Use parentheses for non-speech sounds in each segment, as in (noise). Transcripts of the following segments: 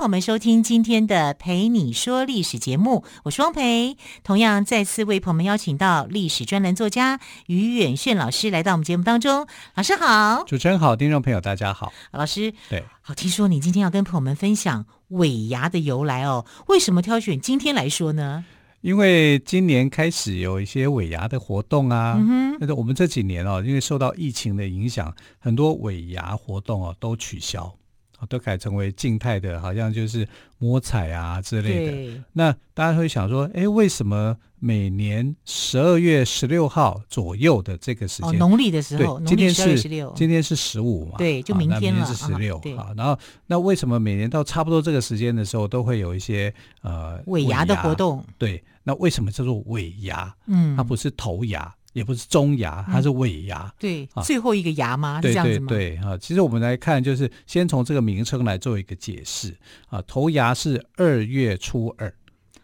朋友们收听今天的《陪你说历史》节目，我是汪培。同样再次为朋友们邀请到历史专栏作家于远炫老师来到我们节目当中。老师好，主持人好，听众朋友大家好。老师，对，好，听说你今天要跟朋友们分享尾牙的由来哦？为什么挑选今天来说呢？因为今年开始有一些尾牙的活动啊，嗯哼，那我们这几年哦，因为受到疫情的影响，很多尾牙活动哦都取消。都改成为静态的，好像就是摸彩啊之类的。那大家会想说，哎，为什么每年十二月十六号左右的这个时间，哦、农历的时候，对，今天是16今天是十五嘛？对，就明天了。明天是十六啊。然后，那为什么每年到差不多这个时间的时候，都会有一些呃尾牙的活动？对，那为什么叫做尾牙？嗯，它不是头牙。也不是中牙，它是尾牙。嗯、对，啊、最后一个牙吗？对是这样子吗？对对啊，其实我们来看，就是先从这个名称来做一个解释啊。头牙是二月初二，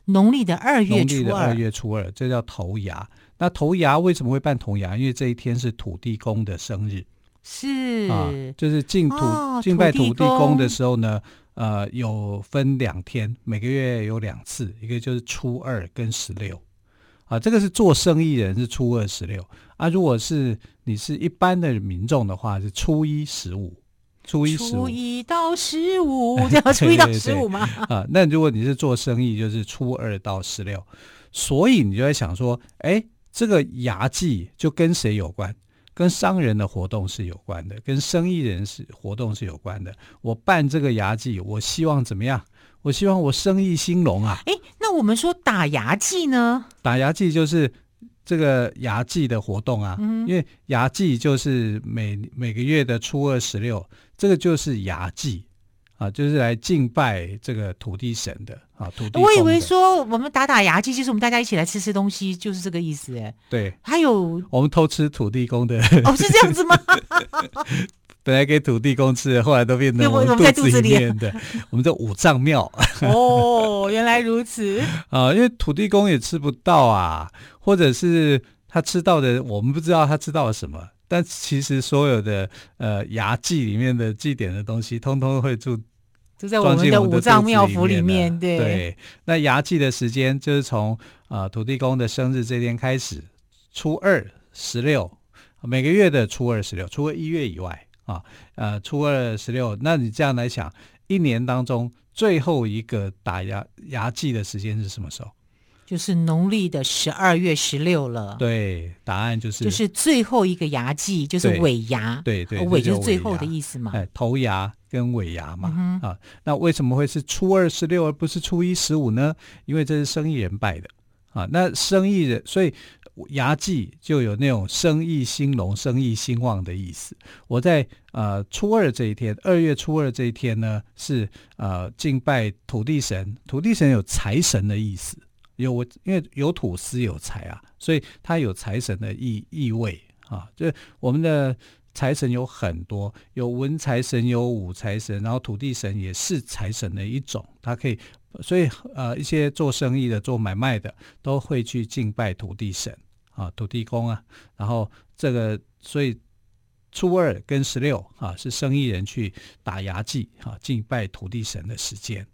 农历的二月初二。农历的二月初二，这叫头牙。那头牙为什么会办头牙？因为这一天是土地公的生日。是啊，就是敬土、哦、敬拜土地公的时候呢，呃，有分两天，每个月有两次，一个就是初二跟十六。啊，这个是做生意人是初二十六啊，如果是你是一般的民众的话，是初一十五，初一十五，初一到十五，(laughs) 这样初一到十五吗？(laughs) 啊，那如果你是做生意，就是初二到十六，所以你就在想说，哎，这个牙祭就跟谁有关？跟商人的活动是有关的，跟生意人是活动是有关的。我办这个牙祭，我希望怎么样？我希望我生意兴隆啊！我们说打牙祭呢？打牙祭就是这个牙祭的活动啊，嗯、因为牙祭就是每每个月的初二十六，这个就是牙祭啊，就是来敬拜这个土地神的啊。土地，我以为说我们打打牙祭就是我们大家一起来吃吃东西，就是这个意思哎。对，还有我们偷吃土地公的哦，是这样子吗？(laughs) 本来给土地公吃的，后来都变成我们肚子里面的。(laughs) 我们的五脏庙哦，原来如此 (laughs) 啊！因为土地公也吃不到啊，或者是他吃到的，我们不知道他吃到了什么。但其实所有的呃牙祭里面的祭典的东西，通通会住就在我们的五脏庙府里面。对对，那牙祭的时间就是从啊、呃、土地公的生日这天开始，初二十六，每个月的初二十六，除了一月以外。啊，呃，初二十六，那你这样来想，一年当中最后一个打牙牙祭的时间是什么时候？就是农历的十二月十六了。对，答案就是就是最后一个牙祭，就是尾牙。对对，尾就是最后的意思嘛。哎，头牙跟尾牙嘛。嗯、啊，那为什么会是初二十六而不是初一十五呢？因为这是生意人拜的啊。那生意人，所以。牙祭就有那种生意兴隆、生意兴旺的意思。我在呃初二这一天，二月初二这一天呢，是呃敬拜土地神。土地神有财神的意思，有我因为有土司有财啊，所以它有财神的意意味啊。就我们的财神有很多，有文财神，有武财神，然后土地神也是财神的一种，它可以，所以呃一些做生意的、做买卖的都会去敬拜土地神。啊，土地公啊，然后这个，所以初二跟十六啊，是生意人去打牙祭啊，敬拜土地神的时间。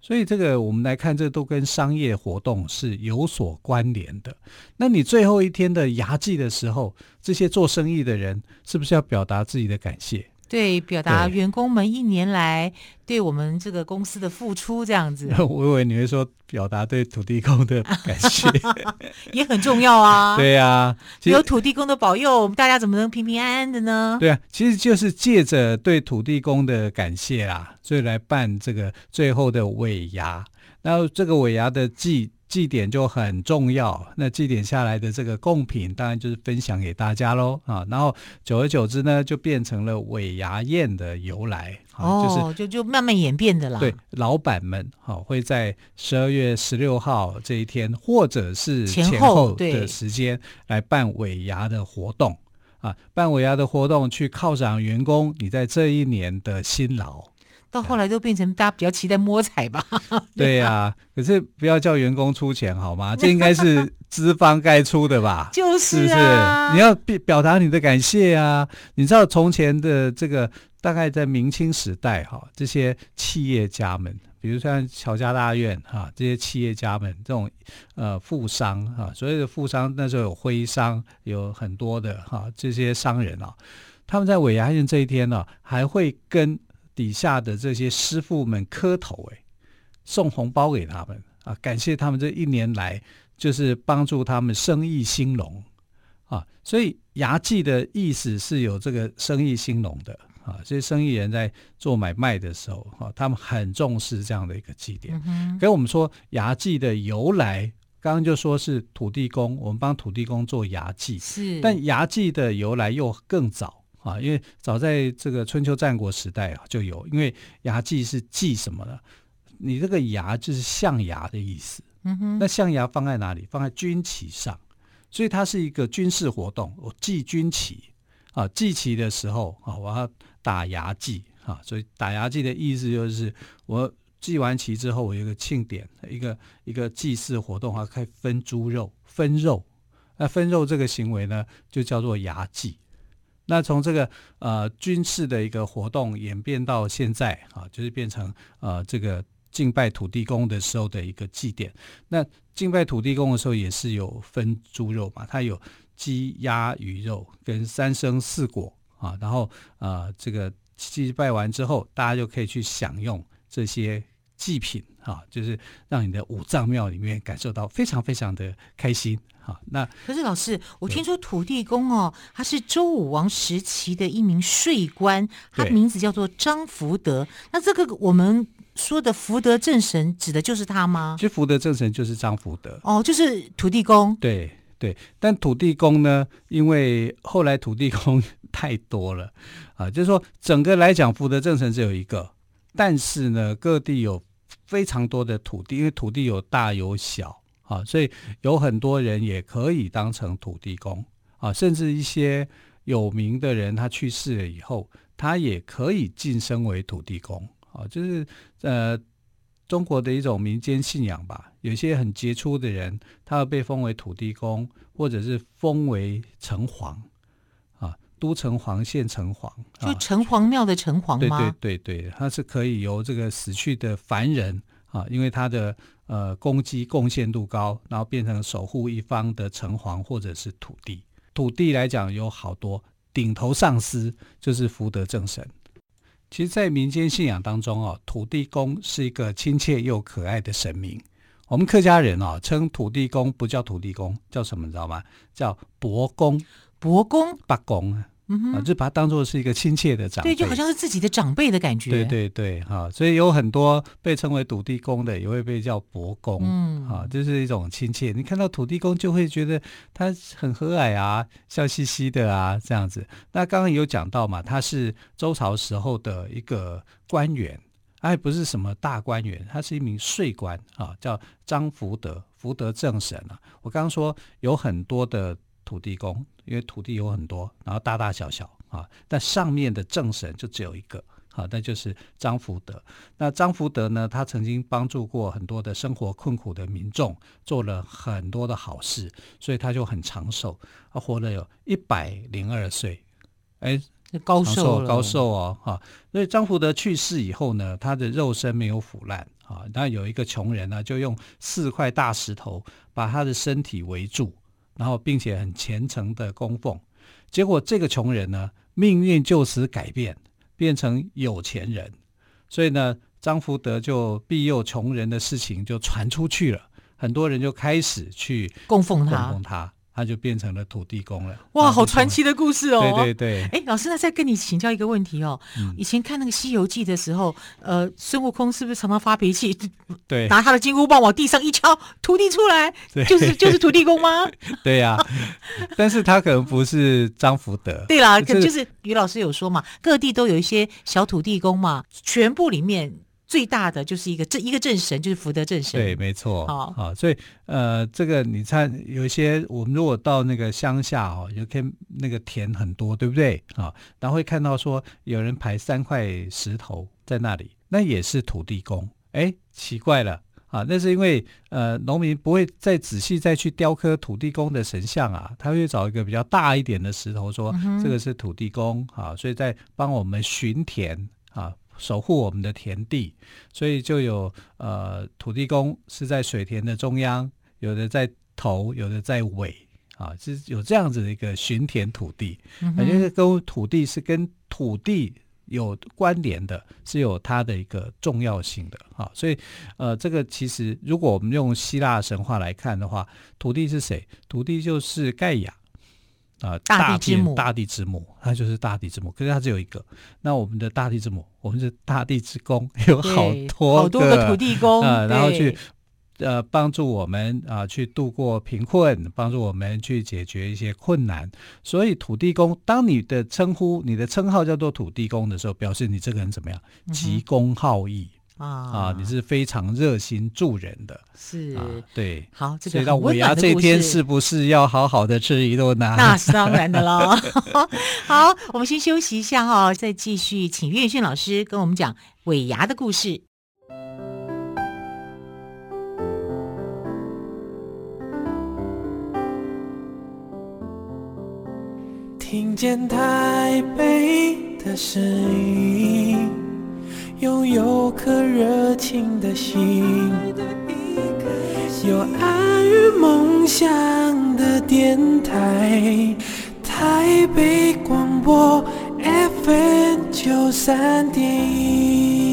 所以这个我们来看，这都跟商业活动是有所关联的。那你最后一天的牙祭的时候，这些做生意的人是不是要表达自己的感谢？对，表达员工们一年来对我们这个公司的付出，这样子。(laughs) 我以为你会说表达对土地公的感谢，(laughs) 也很重要啊。(laughs) 对呀、啊，有土地公的保佑，我们大家怎么能平平安安的呢？对啊，其实就是借着对土地公的感谢啦，所以来办这个最后的尾牙。然后这个尾牙的祭。祭典就很重要。那祭典下来的这个贡品，当然就是分享给大家喽啊。然后久而久之呢，就变成了尾牙宴的由来。哦，就是就就慢慢演变的啦。对，老板们好会在十二月十六号这一天，或者是前后的时间来办尾牙的活动啊，办尾牙的活动去犒赏员工你在这一年的辛劳。到后来都变成大家比较期待摸彩吧？(laughs) 对呀、啊，可是不要叫员工出钱好吗？这应该是资方该出的吧？(laughs) 就是啊，是不是？你要表表达你的感谢啊！你知道从前的这个大概在明清时代哈，这些企业家们，比如像乔家大院哈，这些企业家们这种呃富商哈，所谓的富商那时候有徽商，有很多的哈这些商人啊，他们在尾牙宴这一天呢，还会跟底下的这些师傅们磕头，哎，送红包给他们啊，感谢他们这一年来就是帮助他们生意兴隆啊。所以牙祭的意思是有这个生意兴隆的啊。这些生意人在做买卖的时候，啊，他们很重视这样的一个祭典。嗯，跟我们说牙祭的由来，刚刚就说是土地公，我们帮土地公做牙祭，是，但牙祭的由来又更早。啊，因为早在这个春秋战国时代啊就有，因为牙祭是祭什么呢？你这个牙就是象牙的意思。嗯哼。那象牙放在哪里？放在军旗上，所以它是一个军事活动。我祭军旗啊，祭旗的时候啊，我要打牙祭啊，所以打牙祭的意思就是我祭完旗之后，我有一个庆典，一个一个祭祀活动啊，可以分猪肉、分肉。那分肉这个行为呢，就叫做牙祭。那从这个呃军事的一个活动演变到现在啊，就是变成呃这个敬拜土地公的时候的一个祭典。那敬拜土地公的时候也是有分猪肉嘛，它有鸡、鸭、鱼肉跟三牲四果啊。然后呃这个祭拜完之后，大家就可以去享用这些祭品啊，就是让你的五脏庙里面感受到非常非常的开心。好，那可是老师，我听说土地公哦，他是周武王时期的一名税官，他名字叫做张福德。那这个我们说的福德正神，指的就是他吗？其实福德正神就是张福德哦，就是土地公。对对，但土地公呢，因为后来土地公 (laughs) 太多了啊，就是说整个来讲，福德正神只有一个，但是呢，各地有非常多的土地，因为土地有大有小。啊，所以有很多人也可以当成土地公啊，甚至一些有名的人，他去世了以后，他也可以晋升为土地公啊，就是呃中国的一种民间信仰吧。有些很杰出的人，他被封为土地公，或者是封为城隍，都城隍、县城隍，就城隍庙的城隍吗？对对对，他是可以由这个死去的凡人啊，因为他的。呃，功绩贡献度高，然后变成守护一方的城隍或者是土地。土地来讲有好多，顶头上司就是福德正神。其实，在民间信仰当中哦，土地公是一个亲切又可爱的神明。我们客家人哦，称土地公不叫土地公，叫什么？你知道吗？叫伯公。伯公，伯公。嗯就把它当做是一个亲切的长辈，对，就好像是自己的长辈的感觉。对对对，哈，所以有很多被称为土地公的，也会被叫伯公，嗯，啊，就是一种亲切。你看到土地公，就会觉得他很和蔼啊，笑嘻嘻的啊，这样子。那刚刚有讲到嘛，他是周朝时候的一个官员，哎，不是什么大官员，他是一名税官啊，叫张福德，福德正神啊。我刚刚说有很多的。土地公，因为土地有很多，然后大大小小啊，但上面的正神就只有一个，好，那就是张福德。那张福德呢，他曾经帮助过很多的生活困苦的民众，做了很多的好事，所以他就很长寿，他活了有一百零二岁，哎，高寿高寿哦，哈。所以张福德去世以后呢，他的肉身没有腐烂啊，那有一个穷人呢，就用四块大石头把他的身体围住。然后，并且很虔诚的供奉，结果这个穷人呢，命运就此改变，变成有钱人。所以呢，张福德就庇佑穷人的事情就传出去了，很多人就开始去供奉他，供奉他他就变成了土地公了。哇，好传奇的故事哦！对对对。哎，老师，那再跟你请教一个问题哦。嗯、以前看那个《西游记》的时候，呃，孙悟空是不是常常发脾气？(laughs) 对，拿他的金箍棒往地上一敲，土地出来，就是 (laughs) 就是土地公吗？对呀、啊。但是他可能不是张福德。对啦，可就是于老师有说嘛，各地都有一些小土地公嘛，全部里面。最大的就是一个正一个正神，就是福德正神。对，没错。好，好，所以呃，这个你看，有一些我们如果到那个乡下哦，有看那个田很多，对不对？啊，然后会看到说有人排三块石头在那里，那也是土地公。哎，奇怪了啊，那是因为呃，农民不会再仔细再去雕刻土地公的神像啊，他会找一个比较大一点的石头说，说、嗯、这个是土地公啊，所以在帮我们巡田啊。守护我们的田地，所以就有呃土地公是在水田的中央，有的在头，有的在尾啊，是有这样子的一个巡田土地，而且跟土地是跟土地有关联的，是有它的一个重要性的啊。所以呃，这个其实如果我们用希腊神话来看的话，土地是谁？土地就是盖亚。啊、呃，大地之母，大地之母，它就是大地之母。可是它只有一个。那我们的大地之母，我们是大地之公，有好多好多个土地公啊、(laughs) 呃，然后去呃帮助我们啊、呃，去度过贫困，帮助我们去解决一些困难。所以土地公，当你的称呼、你的称号叫做土地公的时候，表示你这个人怎么样？急公好义。嗯啊啊！你是非常热心助人的，是、啊、对。好，这个所以到尾牙这天，是不是要好好的吃一顿呢、啊？那是当然的喽。好，我们先休息一下哈，再继续请岳训老师跟我们讲尾牙的故事。听见台北的声音。拥有颗热情的心，有爱与梦想的电台，台北广播 FM 九三点一。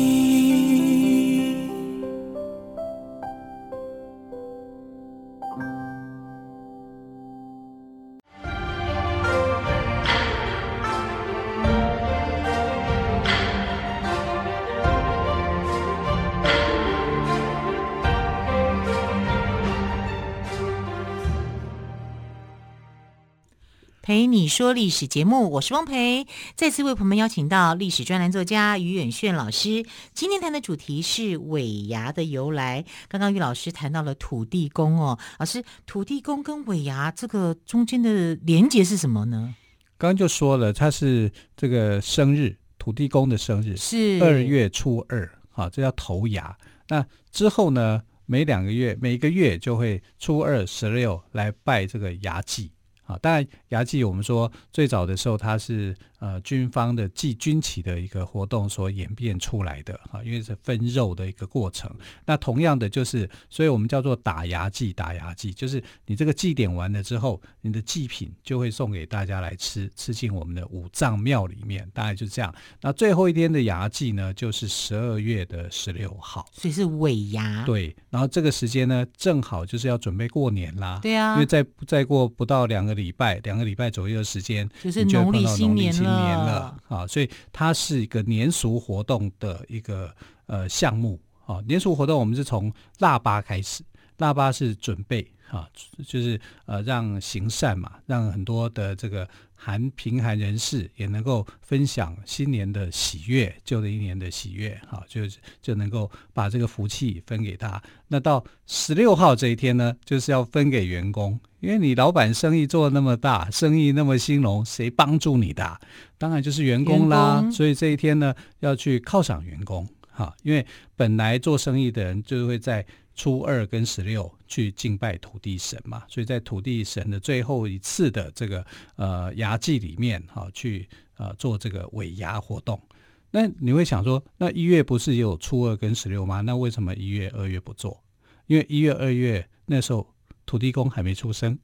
蓓你说历史节目，我是汪培，再次为朋友们邀请到历史专栏作家于远炫老师。今天谈的主题是尾牙的由来。刚刚于老师谈到了土地公哦，老师，土地公跟尾牙这个中间的连结是什么呢？刚刚就说了，他是这个生日，土地公的生日是二月初二，好，这叫头牙。那之后呢，每两个月，每个月就会初二、十六来拜这个牙祭。啊，当然，牙祭我们说最早的时候，它是呃军方的祭军旗的一个活动所演变出来的啊，因为是分肉的一个过程。那同样的就是，所以我们叫做打牙祭，打牙祭就是你这个祭典完了之后，你的祭品就会送给大家来吃，吃进我们的五脏庙里面，大概就这样。那最后一天的牙祭呢，就是十二月的十六号，所以是尾牙。对，然后这个时间呢，正好就是要准备过年啦。对啊，因为再再过不到两个。礼拜两个礼拜左右的时间，就是农历新年了啊，所以它是一个年俗活动的一个呃项目啊。年俗活动我们是从腊八开始，腊八是准备啊，就是呃让行善嘛，让很多的这个。寒贫寒人士也能够分享新年的喜悦，旧的一年的喜悦，啊，就就能够把这个福气分给他。那到十六号这一天呢，就是要分给员工，因为你老板生意做那么大，生意那么兴隆，谁帮助你的？当然就是员工啦。所以这一天呢，要去犒赏员工，哈，因为本来做生意的人就会在。初二跟十六去敬拜土地神嘛，所以在土地神的最后一次的这个呃牙祭里面，哈，去呃做这个尾牙活动。那你会想说，那一月不是也有初二跟十六吗？那为什么一月、二月不做？因为一月、二月那时候土地公还没出生，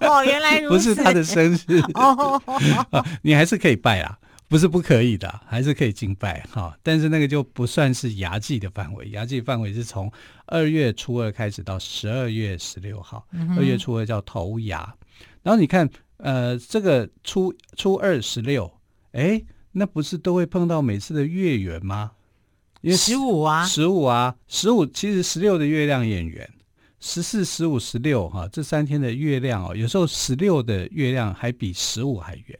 哦，原来如此，不是他的生日哦，(laughs) 你还是可以拜啦。不是不可以的，还是可以敬拜哈。但是那个就不算是牙祭的范围，牙祭范围是从二月初二开始到十二月十六号。二、嗯、月初二叫头牙，然后你看，呃，这个初初二十六，哎，那不是都会碰到每次的月圆吗？因为十五啊，十五啊，十五其实十六的月亮也圆，十四、十五、十六哈，这三天的月亮哦，有时候十六的月亮还比十五还圆。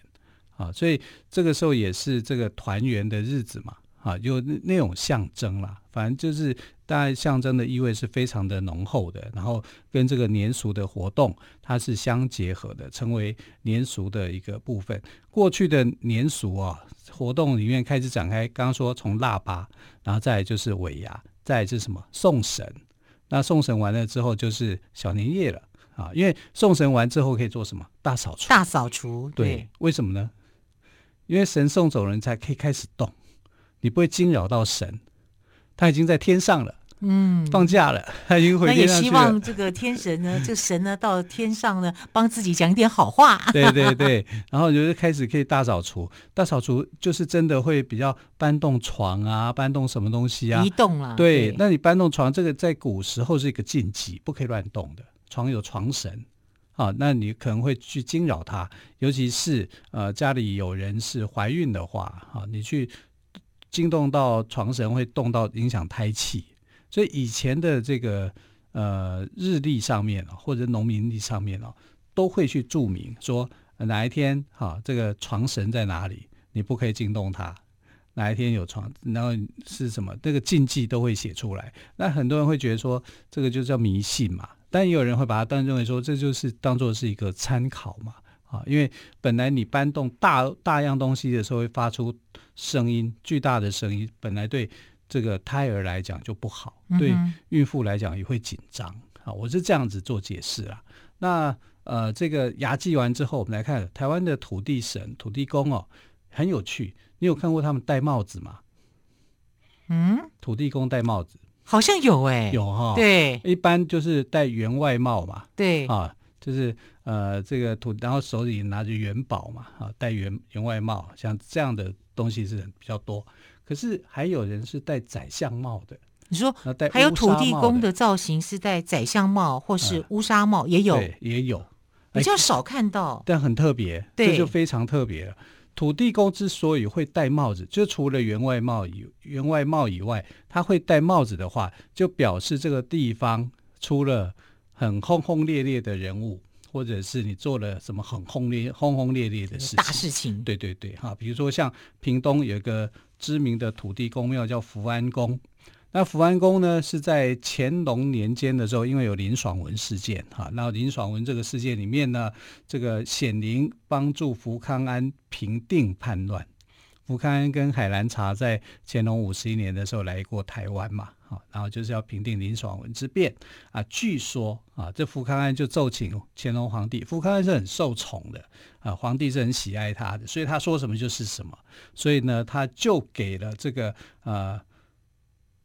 啊，所以这个时候也是这个团圆的日子嘛，啊，有那那种象征啦，反正就是大概象征的意味是非常的浓厚的，然后跟这个年俗的活动它是相结合的，成为年俗的一个部分。过去的年俗啊，活动里面开始展开，刚刚说从腊八，然后再就是尾牙，再是什么送神，那送神完了之后就是小年夜了啊，因为送神完之后可以做什么？大扫除。大扫除，对，对，为什么呢？因为神送走人才可以开始动，你不会惊扰到神，他已经在天上了，嗯，放假了，他已经回天上去了。那也希望这个天神呢，(laughs) 这神呢到天上呢，帮自己讲一点好话。对对对，然后就是开始可以大扫除，大扫除就是真的会比较搬动床啊，搬动什么东西啊，移动了。对，对那你搬动床，这个在古时候是一个禁忌，不可以乱动的，床有床神。啊，那你可能会去惊扰他，尤其是呃家里有人是怀孕的话，啊，你去惊动到床神会动到影响胎气，所以以前的这个呃日历上面或者农民历上面哦，都会去注明说哪一天哈、这个床神在哪里，你不可以惊动他，哪一天有床，然后是什么这个禁忌都会写出来，那很多人会觉得说这个就叫迷信嘛。但也有人会把它当认为说，这就是当做是一个参考嘛，啊，因为本来你搬动大大样东西的时候会发出声音，巨大的声音，本来对这个胎儿来讲就不好，对孕妇来讲也会紧张，啊，我是这样子做解释啦。那呃，这个牙祭完之后，我们来看台湾的土地神、土地公哦，很有趣，你有看过他们戴帽子吗？嗯，土地公戴帽子。好像有哎、欸，有哈、哦，对，一般就是戴员外帽嘛，对，啊，就是呃这个土，然后手里拿着元宝嘛，啊，戴员员外帽，像这样的东西是比较多。可是还有人是戴宰相帽的，你说，还有土地公的。造型是戴宰相帽或是乌纱帽，也有，对，也有，比较少看到，但很特别，这就非常特别了。土地公之所以会戴帽子，就除了员外帽以员外帽以外，他会戴帽子的话，就表示这个地方出了很轰轰烈烈的人物，或者是你做了什么很轰烈轰轰烈烈的事情，大事情。对对对，哈，比如说像屏东有一个知名的土地公庙叫福安宫。那福安宫呢，是在乾隆年间的时候，因为有林爽文事件哈，那林爽文这个事件里面呢，这个显灵帮助福康安平定叛乱。福康安跟海兰察在乾隆五十一年的时候来过台湾嘛，哈，然后就是要平定林爽文之变啊。据说啊，这福康安就奏请乾隆皇帝，福康安是很受宠的啊，皇帝是很喜爱他的，所以他说什么就是什么，所以呢，他就给了这个呃。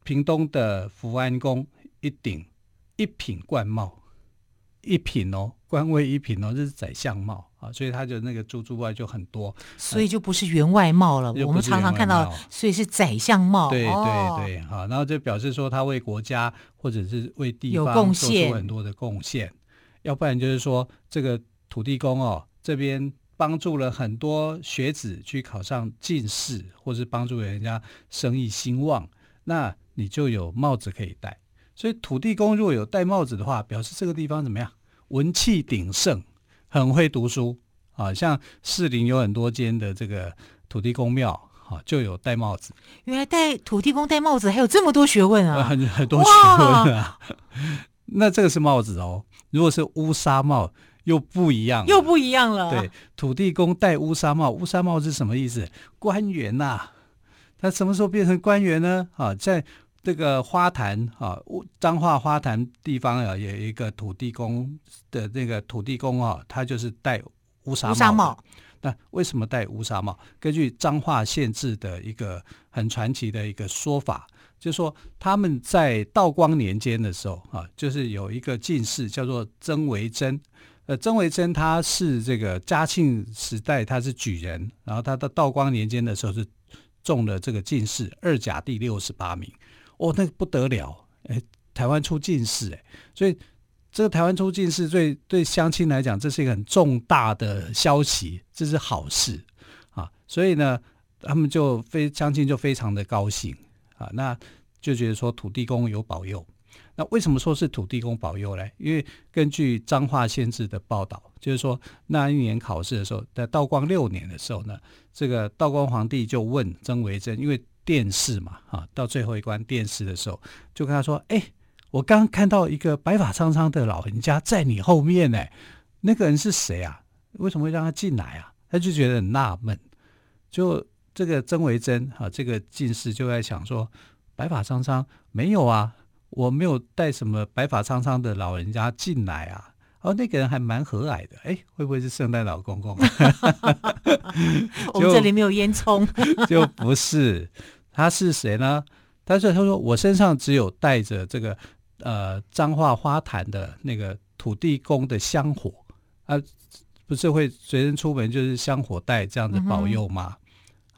屏东的福安宫一顶一品冠帽，一品哦，官位一品哦，这是宰相帽啊，所以他就那个珠珠外就很多，所以就不是员外帽了。我们常常看到，所以是宰相帽。对对对，好、哦，然后就表示说他为国家或者是为地方做出很多的贡献，要不然就是说这个土地公哦这边帮助了很多学子去考上进士，或是帮助人家生意兴旺，那。你就有帽子可以戴，所以土地公如果有戴帽子的话，表示这个地方怎么样？文气鼎盛，很会读书啊。像士林有很多间的这个土地公庙，好，就有戴帽子。原来戴土地公戴帽子还有这么多学问啊！很很多学问啊。那这个是帽子哦，如果是乌纱帽又不一样，又不一样了。对，土地公戴乌纱帽，乌纱帽是什么意思？官员呐、啊，他什么时候变成官员呢？啊，在这个花坛啊，彰化花坛地方啊，有一个土地公的那个土地公啊，他就是戴乌纱帽。乌纱帽。那为什么戴乌纱帽？根据彰化县志的一个很传奇的一个说法，就是说他们在道光年间的时候啊，就是有一个进士叫做曾维珍。呃，曾维珍他是这个嘉庆时代他是举人，然后他到道光年间的时候是中了这个进士二甲第六十八名，哦，那不得了，哎，台湾出进士，哎，所以这个台湾出进士对对乡亲来讲，这是一个很重大的消息，这是好事啊，所以呢，他们就非乡亲就非常的高兴啊，那就觉得说土地公有保佑。那为什么说是土地公保佑呢？因为根据彰化县志的报道，就是说那一年考试的时候，在道光六年的时候呢，这个道光皇帝就问曾维珍，因为殿试嘛，啊，到最后一关电视的时候，就跟他说：“哎，我刚刚看到一个白发苍苍的老人家在你后面呢，那个人是谁啊？为什么会让他进来啊？”他就觉得很纳闷。就这个曾维珍啊，这个进士就在想说：“白发苍苍没有啊。”我没有带什么白发苍苍的老人家进来啊，哦，那个人还蛮和蔼的，哎，会不会是圣诞老公公？(laughs) 我们这里没有烟囱，(laughs) 就不是，他是谁呢？但是：“他说我身上只有带着这个呃彰化花坛的那个土地公的香火啊，不是会随身出门就是香火袋这样子保佑吗？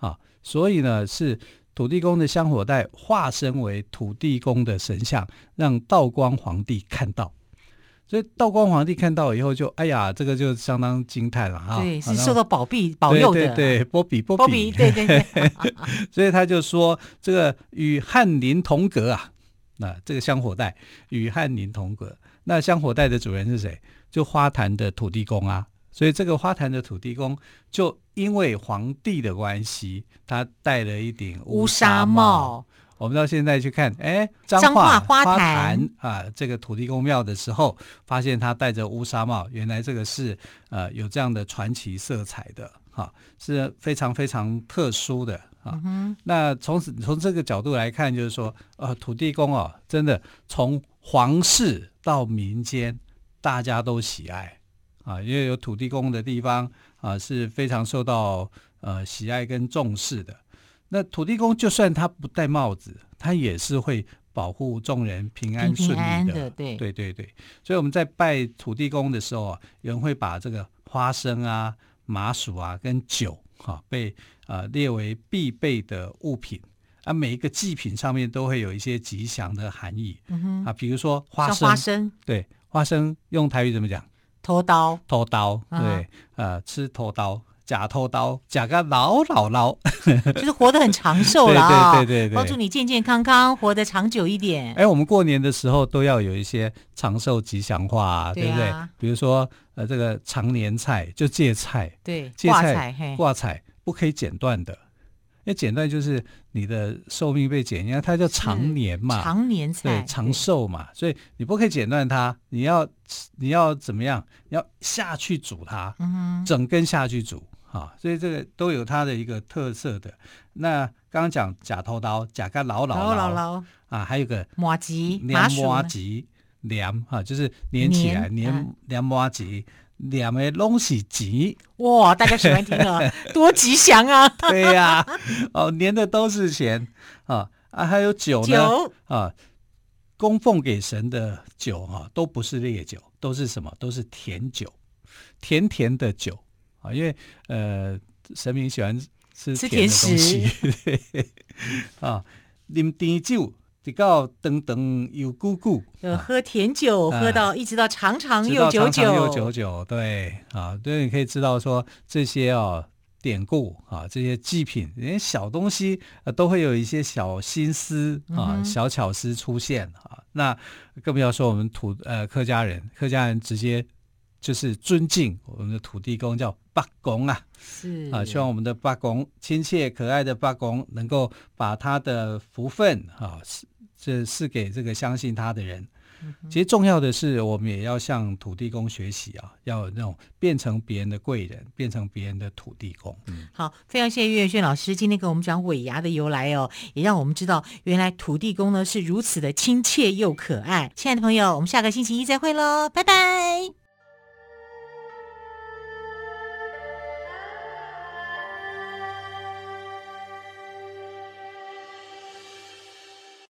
嗯、啊，所以呢是。”土地公的香火袋化身为土地公的神像，让道光皇帝看到，所以道光皇帝看到以后就，哎呀，这个就相当惊叹了哈。对，是受到保庇保佑的。对对对，保庇保庇。保庇，对对对。(laughs) 所以他就说，这个与翰林同格啊，那这个香火袋与翰林同格。那香火袋的主人是谁？就花坛的土地公啊。所以这个花坛的土地公，就因为皇帝的关系，他戴了一顶乌纱帽。帽我们到现在去看，哎，彰化花坛啊，这个土地公庙的时候，发现他戴着乌纱帽，原来这个是呃有这样的传奇色彩的，哈、啊，是非常非常特殊的啊。嗯、那从此从这个角度来看，就是说，呃，土地公哦，真的从皇室到民间，大家都喜爱。啊，因为有土地公的地方啊，是非常受到呃喜爱跟重视的。那土地公就算他不戴帽子，他也是会保护众人平安顺利的。平安的，对对对对。所以我们在拜土地公的时候啊，有人会把这个花生啊、麻薯啊跟酒哈、啊、被呃列为必备的物品啊。每一个祭品上面都会有一些吉祥的含义。嗯哼啊，比如说花生，花生对花生用台语怎么讲？拖刀，拖刀，对，啊、呃，吃拖刀，假偷刀，假个老老老，(laughs) 就是活得很长寿了，对对对对，帮助你健健康康，活得长久一点。哎，我们过年的时候都要有一些长寿吉祥话，对不对？比如说，呃，这个长年菜就芥菜，对，芥菜挂彩不可以剪断的。因为剪断就是你的寿命被剪，因为它叫长年嘛，长年菜，对，长寿嘛，所以你不可以剪断它，你要你要怎么样？你要下去煮它，嗯，整根下去煮，哈，所以这个都有它的一个特色的。那刚刚讲假头刀，假个老老老老啊，还有个麻糬，黏麻糬，黏哈，就是粘起来，黏黏麻吉。两枚东西吉哇，大家喜欢听啊，(laughs) 多吉祥啊！对呀、啊，哦，粘的都是钱啊啊，还有酒呢酒啊，供奉给神的酒哈、啊，都不是烈酒，都是什么？都是甜酒，甜甜的酒啊，因为呃，神明喜欢吃甜的东西吃甜食 (laughs) 啊，啉甜酒。比较等等有姑姑，喝甜酒，啊、喝到一直到长长又久久，长长又久久，对啊，对，你可以知道说这些哦典故啊，这些祭品，这些小东西啊，都会有一些小心思啊、嗯、小巧思出现啊。那更不要说我们土呃客家人，客家人直接就是尊敬我们的土地公，叫八公啊，是啊，希望我们的八公亲切可爱的八公能够把他的福分啊。这是给这个相信他的人。其实重要的是，我们也要向土地公学习啊，要有那种变成别人的贵人，变成别人的土地公。嗯，好，非常谢谢岳远炫老师今天给我们讲尾牙的由来哦，也让我们知道原来土地公呢是如此的亲切又可爱。亲爱的朋友，我们下个星期一再会喽，拜拜。